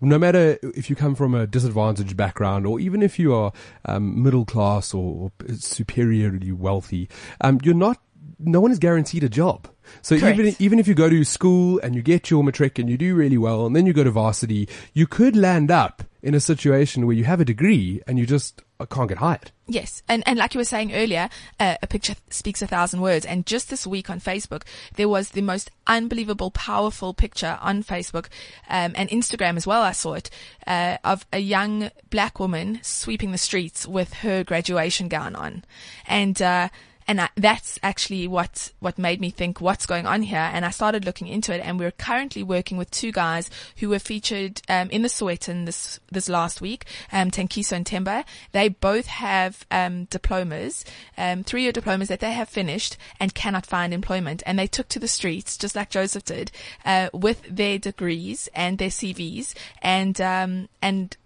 no matter if you come from a disadvantaged background or even if you are um, middle class or, or superiorly wealthy, um, you're not. No one is guaranteed a job. So Correct. even even if you go to school and you get your matric and you do really well, and then you go to varsity, you could land up in a situation where you have a degree and you just uh, can't get hired. Yes, and and like you were saying earlier, uh, a picture speaks a thousand words. And just this week on Facebook, there was the most unbelievable, powerful picture on Facebook um, and Instagram as well. I saw it uh, of a young black woman sweeping the streets with her graduation gown on, and. Uh, and I, that's actually what what made me think what's going on here. And I started looking into it, and we're currently working with two guys who were featured um, in the Sowetan this this last week, um, Tankiso and Temba. They both have um, diplomas, um, three year diplomas that they have finished and cannot find employment. And they took to the streets just like Joseph did uh, with their degrees and their CVs and um, and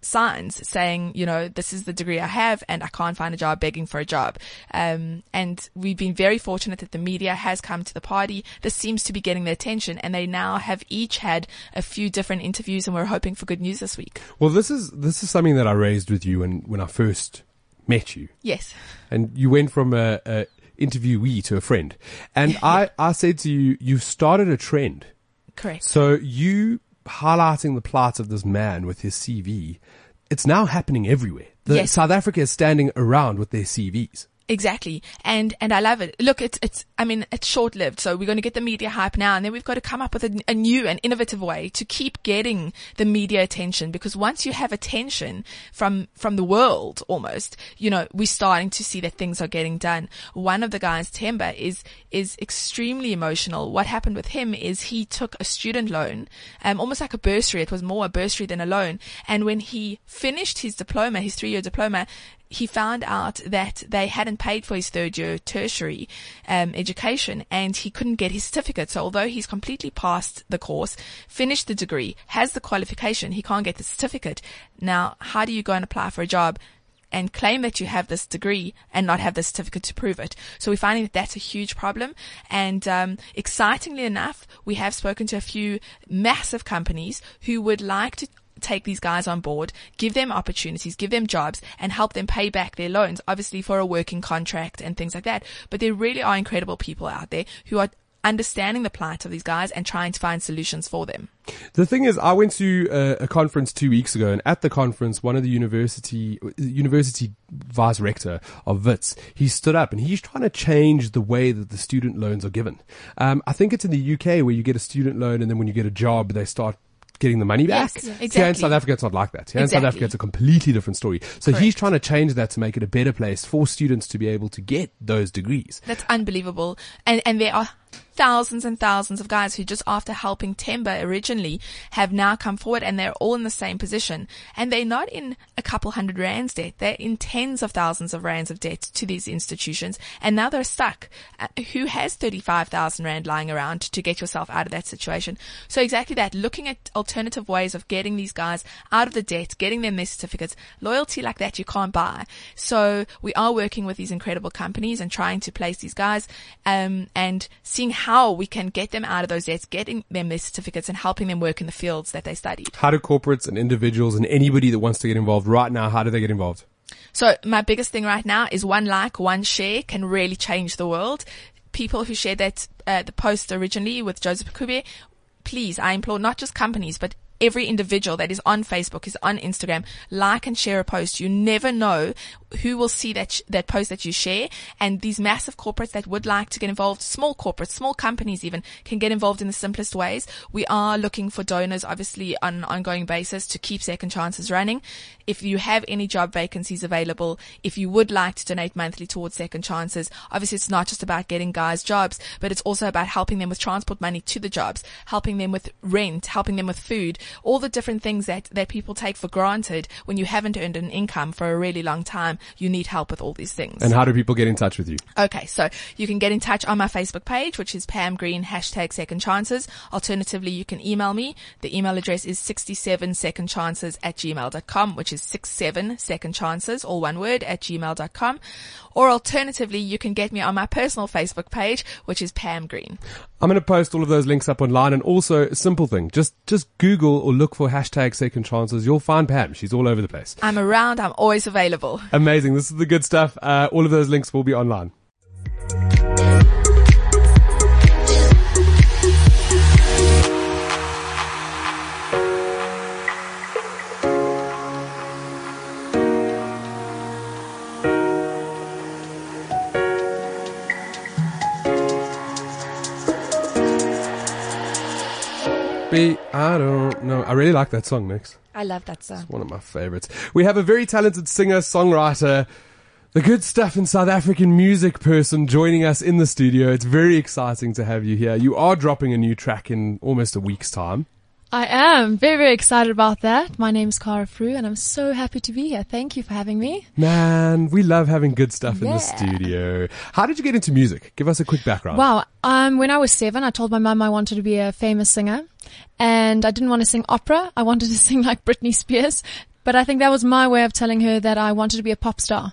signs saying, you know, this is the degree I have and I can't find a job begging for a job. Um, and we've been very fortunate that the media has come to the party. This seems to be getting their attention and they now have each had a few different interviews and we're hoping for good news this week. Well, this is this is something that I raised with you when when I first met you. Yes. and you went from a, a interviewee to a friend. And [LAUGHS] I, I said to you, you've started a trend. Correct. So you highlighting the plight of this man with his CV, it's now happening everywhere. The, Yes. South Africa is standing around with their CVs. Exactly. And, and I love it. Look, it's, it's, I mean, it's short lived. So we're going to get the media hype now and then we've got to come up with a, a new and innovative way to keep getting the media attention because once you have attention from, from the world almost, you know, we're starting to see that things are getting done. One of the guys, Temba, is, is extremely emotional. What happened with him is he took a student loan, um, almost like a bursary. It was more a bursary than a loan. And when he finished his diploma, his three year diploma, he found out that they hadn't paid for his third year tertiary um, education and he couldn't get his certificate. So although he's completely passed the course, finished the degree, has the qualification, he can't get the certificate. Now, how do you go and apply for a job? and claim that you have this degree and not have the certificate to prove it. So we're finding that that's a huge problem. And um, excitingly enough, we have spoken to a few massive companies who would like to take these guys on board, give them opportunities, give them jobs, and help them pay back their loans, obviously for a working contract and things like that. But there really are incredible people out there who are understanding the plight of these guys and trying to find solutions for them. The thing is, I went to a, a conference two weeks ago, and at the conference, one of the university university vice rector of Wits, he stood up and he's trying to change the way that the student loans are given. Um, I think it's in the UK where you get a student loan, and then when you get a job, they start getting the money back. Yes, Here in. South Africa, it's not like that. Here in South Africa, it's a completely different story. So he's trying to change that to make it a better place for students to be able to get those degrees. That's unbelievable. And and there are thousands and thousands of guys who just after helping Temba originally have now come forward and they're all in the same position. And they're not in a couple hundred rands debt. They're in tens of thousands of rands of debt to these institutions. And now they're stuck. Uh, who has 35,000 rand lying around to get yourself out of that situation? So exactly that, looking at alternative ways of getting these guys out of the debt, getting them their certificates, loyalty like that you can't buy. So we are working with these incredible companies and trying to place these guys, um, and seeing how we can get them out of those debts, getting them their certificates and helping them work in the fields that they studied. How do corporates and individuals and anybody that wants to get involved right now, how do they get involved? So my biggest thing right now is one like, one share can really change the world. People who shared that, uh, the post originally with Joseph Kube, please, I implore not just companies, but every individual that is on Facebook, is on Instagram, like and share a post. You never know who will see that that post that you share, and these massive corporates that would like to get involved, small corporates, small companies even can get involved in the simplest ways. We are looking for donors, obviously, on an ongoing basis to keep Second Chances running. If you have any job vacancies available, if you would like to donate monthly towards Second Chances, obviously it's not just about getting guys jobs, but it's also about helping them with transport money to the jobs, helping them with rent, helping them with food, all the different things that, that people take for granted when you haven't earned an income for a really long time. You need help with all these things. And how do people get in touch with you? Okay, so you can get in touch on my Facebook page, which is Pam Green, hashtag second chances. Alternatively, you can email me. The email address is 67 second chances at gmail.com, which is 67 second chances, all one word, at gmail.com. Or alternatively, you can get me on my personal Facebook page, which is Pam Green. I'm going to post all of those links up online and also a simple thing. Just, just Google or look for hashtag second chances. You'll find Pam. She's all over the place. I'm around. I'm always available. Amazing. This is the good stuff. Uh, all of those links will be online. B, I don't know. I really like that song, Nix. I love that song. One of my favorites. We have a very talented singer, songwriter, the good stuff in South African music person joining us in the studio. It's very exciting to have you here. You are dropping a new track in almost a week's time. I am very, very excited about that. My name's Cara Frew and I'm so happy to be here. Thank you for having me. Man, we love having good stuff in the studio. How did you get into music? Give us a quick background. Wow. Um, when I was seven, I told my mum I wanted to be a famous singer and I didn't want to sing opera. I wanted to [LAUGHS] sing like Britney Spears, but I think that was my way of telling her that I wanted to be a pop star.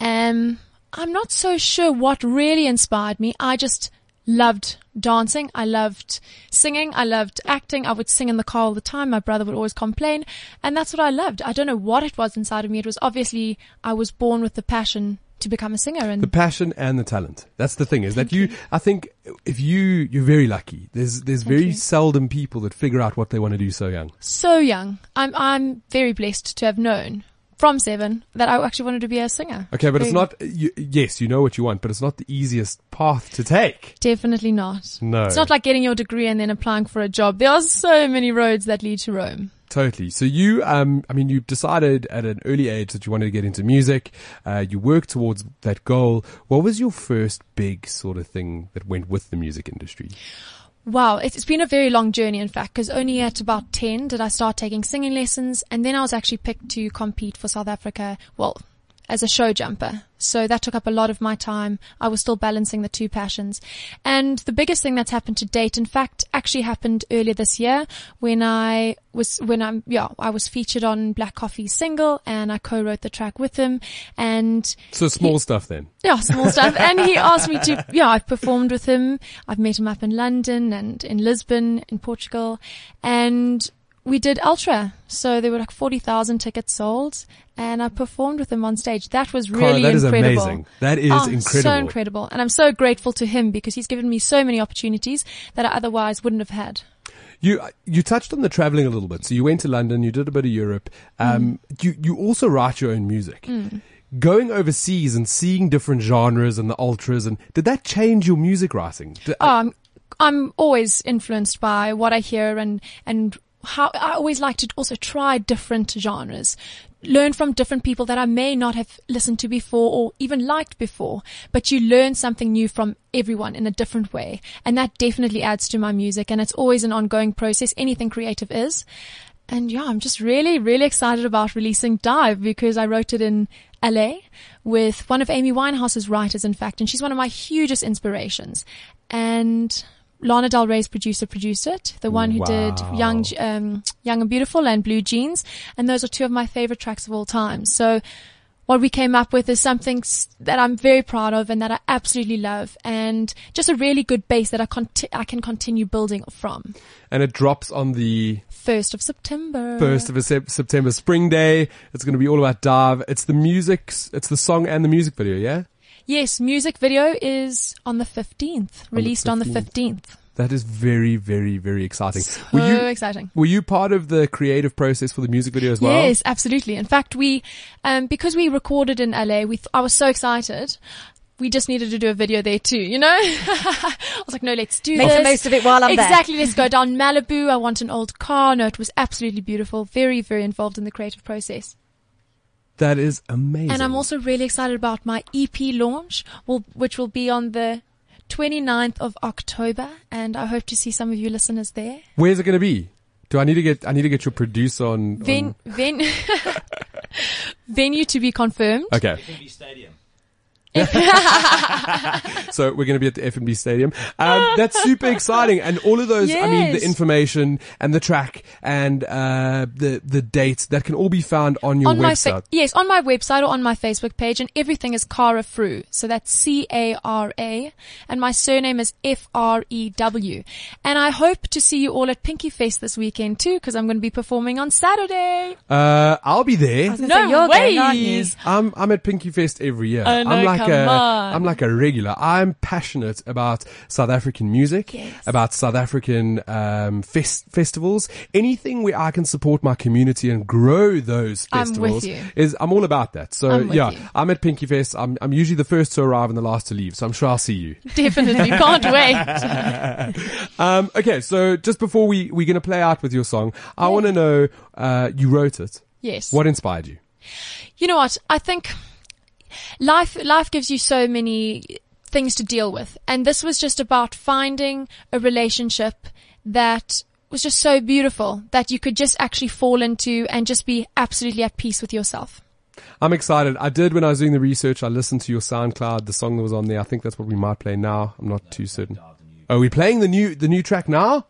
Um, I'm not so sure what really inspired me. I just loved dancing. I loved singing. I loved acting. I would sing in the car all the time. My brother would always complain. And that's what I loved. I don't know what it was inside of me. It was obviously I was born with the passion to become a singer and the passion and the talent. That's the thing is that you, I think if you, you're very lucky. There's, there's very you. seldom people that figure out what they want to do so young. so young. I'm I'm very blessed to have known from seven that I actually wanted to be a singer. Okay, but it's not, you, yes, you know what you want, but it's not the easiest path to take. Definitely not. No. It's not like getting your degree and then applying for a job. There are so many roads that lead to Rome. Totally. So you, um, I mean, you decided at an early age that you wanted to get into music. Uh, you worked towards that goal. What was your first big sort of thing that went with the music industry? Wow, it's been a very long journey, in fact, because only at about 10 did I start taking singing lessons, and then I was actually picked to compete for South Africa, well, as a show jumper. So that took up a lot of my time. I was still balancing the two passions. And the biggest thing that's happened to date, in fact, actually happened earlier this year when I was, when I'm, yeah, I was featured on Black Coffee's single and I co-wrote the track with him. And So small stuff then. yeah, small stuff. And he [LAUGHS] asked me to, yeah, I've performed with him. I've met him up in London and in Lisbon, in Portugal. And we did Ultra. So there were like 40,000 tickets sold and I performed with him on stage. That was really that is incredible. amazing. That is Oh, incredible. So incredible. And I'm so grateful to him because he's given me so many opportunities that I otherwise wouldn't have had. You you touched on the traveling a little bit. So you went to London, you did a bit of Europe. Um, Mm. You you also write your own music. Going overseas and seeing different genres and the ultras, and did that change your music writing? Did- Oh, I'm, I'm always influenced by what I hear and, and how I always like to also try different genres. Learn from different people that I may not have listened to before or even liked before, but you learn something new from everyone in a different way. And that definitely adds to my music and it's always an ongoing process. Anything creative is. And yeah, I'm just really, really excited about releasing Dive because I wrote it in LA with one of Amy Winehouse's writers, in fact, and she's one of my hugest inspirations. And Lana Del Rey's producer produced it, the one who Wow. did Young, um, Young and Beautiful and Blue Jeans. And those are two of my favorite tracks of all time. So what we came up with is something that I'm very proud of and that I absolutely love and just a really good base that I, conti- I can continue building from. and it drops on the 1st of September. first of a Sep- September, Spring Day. It's going to be all about Dive. It's the music, it's the song and the music video. Yeah. Yes, music video is on the 15th, released on the 15th. That is very, very, very exciting. So were you exciting. were you part of the creative process for the music video as well? Yes, absolutely. In fact, we, um, because we recorded in LA, we, th- I was so excited. We just needed to do a video there too, you know? [LAUGHS] I was like, no, let's do Make this. the most of it while I'm there. exactly. Let's go down Malibu. I want an old car. No, it was absolutely beautiful. Very, very involved in the creative process. That is amazing. And I'm also really excited about my EP launch, will, which will be on the 29th of October. And I hope to see some of you listeners there. Where's it going to be? Do I need to get I need to get your producer on, Ven, on ven, [LAUGHS] venue to be confirmed. Okay. Stadium. [LAUGHS] So we're going to be at the FNB Stadium. Um, that's super exciting. And all of those, I mean, the information and the track and, uh, the, the dates that can all be found on your on my website. fa- yes, on my website or on my Facebook page, and everything is Cara Frew. So that's C A R A, and my surname is F R E W. And I hope to see you all at Pinky Fest this weekend too, because I'm going to be performing on Saturday. uh, I'll be there. I was gonna No say, you're going, aren't you? ways. I'm I'm at Pinky Fest every year. I know, I'm like come a am like a regular. I'm passionate about South African music, Yes. about South African um, fest- festivals, anything where I can support my community and grow those I'm festivals. you. Is I'm all about that. So I'm yeah, you. I'm at Pinky Fest. I'm I'm usually the first to arrive and the last to leave. So I'm sure I'll see you. Definitely, can't wait. [LAUGHS] Um, okay, so just before we we're gonna play out with your song, I want to know uh, you wrote it. Yes. What inspired you? you know what? I think life life gives you so many things to deal with, and this was just about finding a relationship that was just so beautiful that you could just actually fall into and just be absolutely at peace with yourself. I'm excited. I did when I was doing the research. I listened to your SoundCloud, the song that was on there. I think that's what we might play now. I'm not too certain. Are we playing the new the new track now?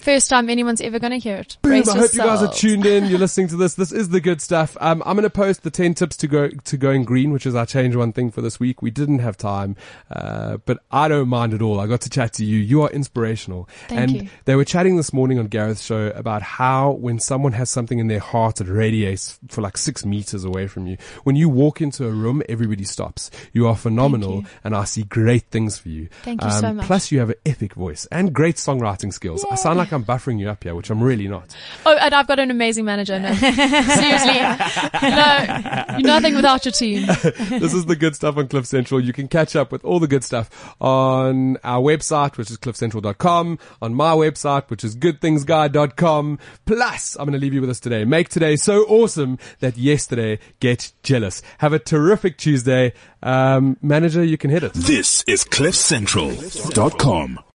First time anyone's ever going to hear it. Boom! Brace I hope you guys are tuned in. You're [LAUGHS] listening to this. This is the good stuff. Um, I'm going to post the 10 tips to go to going green, which is our change one thing for this week. We didn't have time, uh, but I don't mind at all. I got to chat to you. You are inspirational. Thank and you. they were chatting this morning on Gareth's show about how when someone has something in their heart that radiates for like six meters away from you, when you walk into a room, everybody stops. You are phenomenal, you. and I see great things for you. Thank you so much. Plus, you have an epic voice and great songwriting skills. I sound like I'm buffering you up here, which I'm really not. Oh, and I've got an amazing manager. No, [LAUGHS] seriously, no, nothing without your team. [LAUGHS] this is the good stuff on Cliff Central. You can catch up with all the good stuff on our website, which is cliffcentral.com, on my website, which is goodthingsguy.com. Plus, I'm going to leave you with us today. Make today so awesome that yesterday get jealous. Have a terrific Tuesday. Um, manager, you can hit it. This is CliffCentral.com.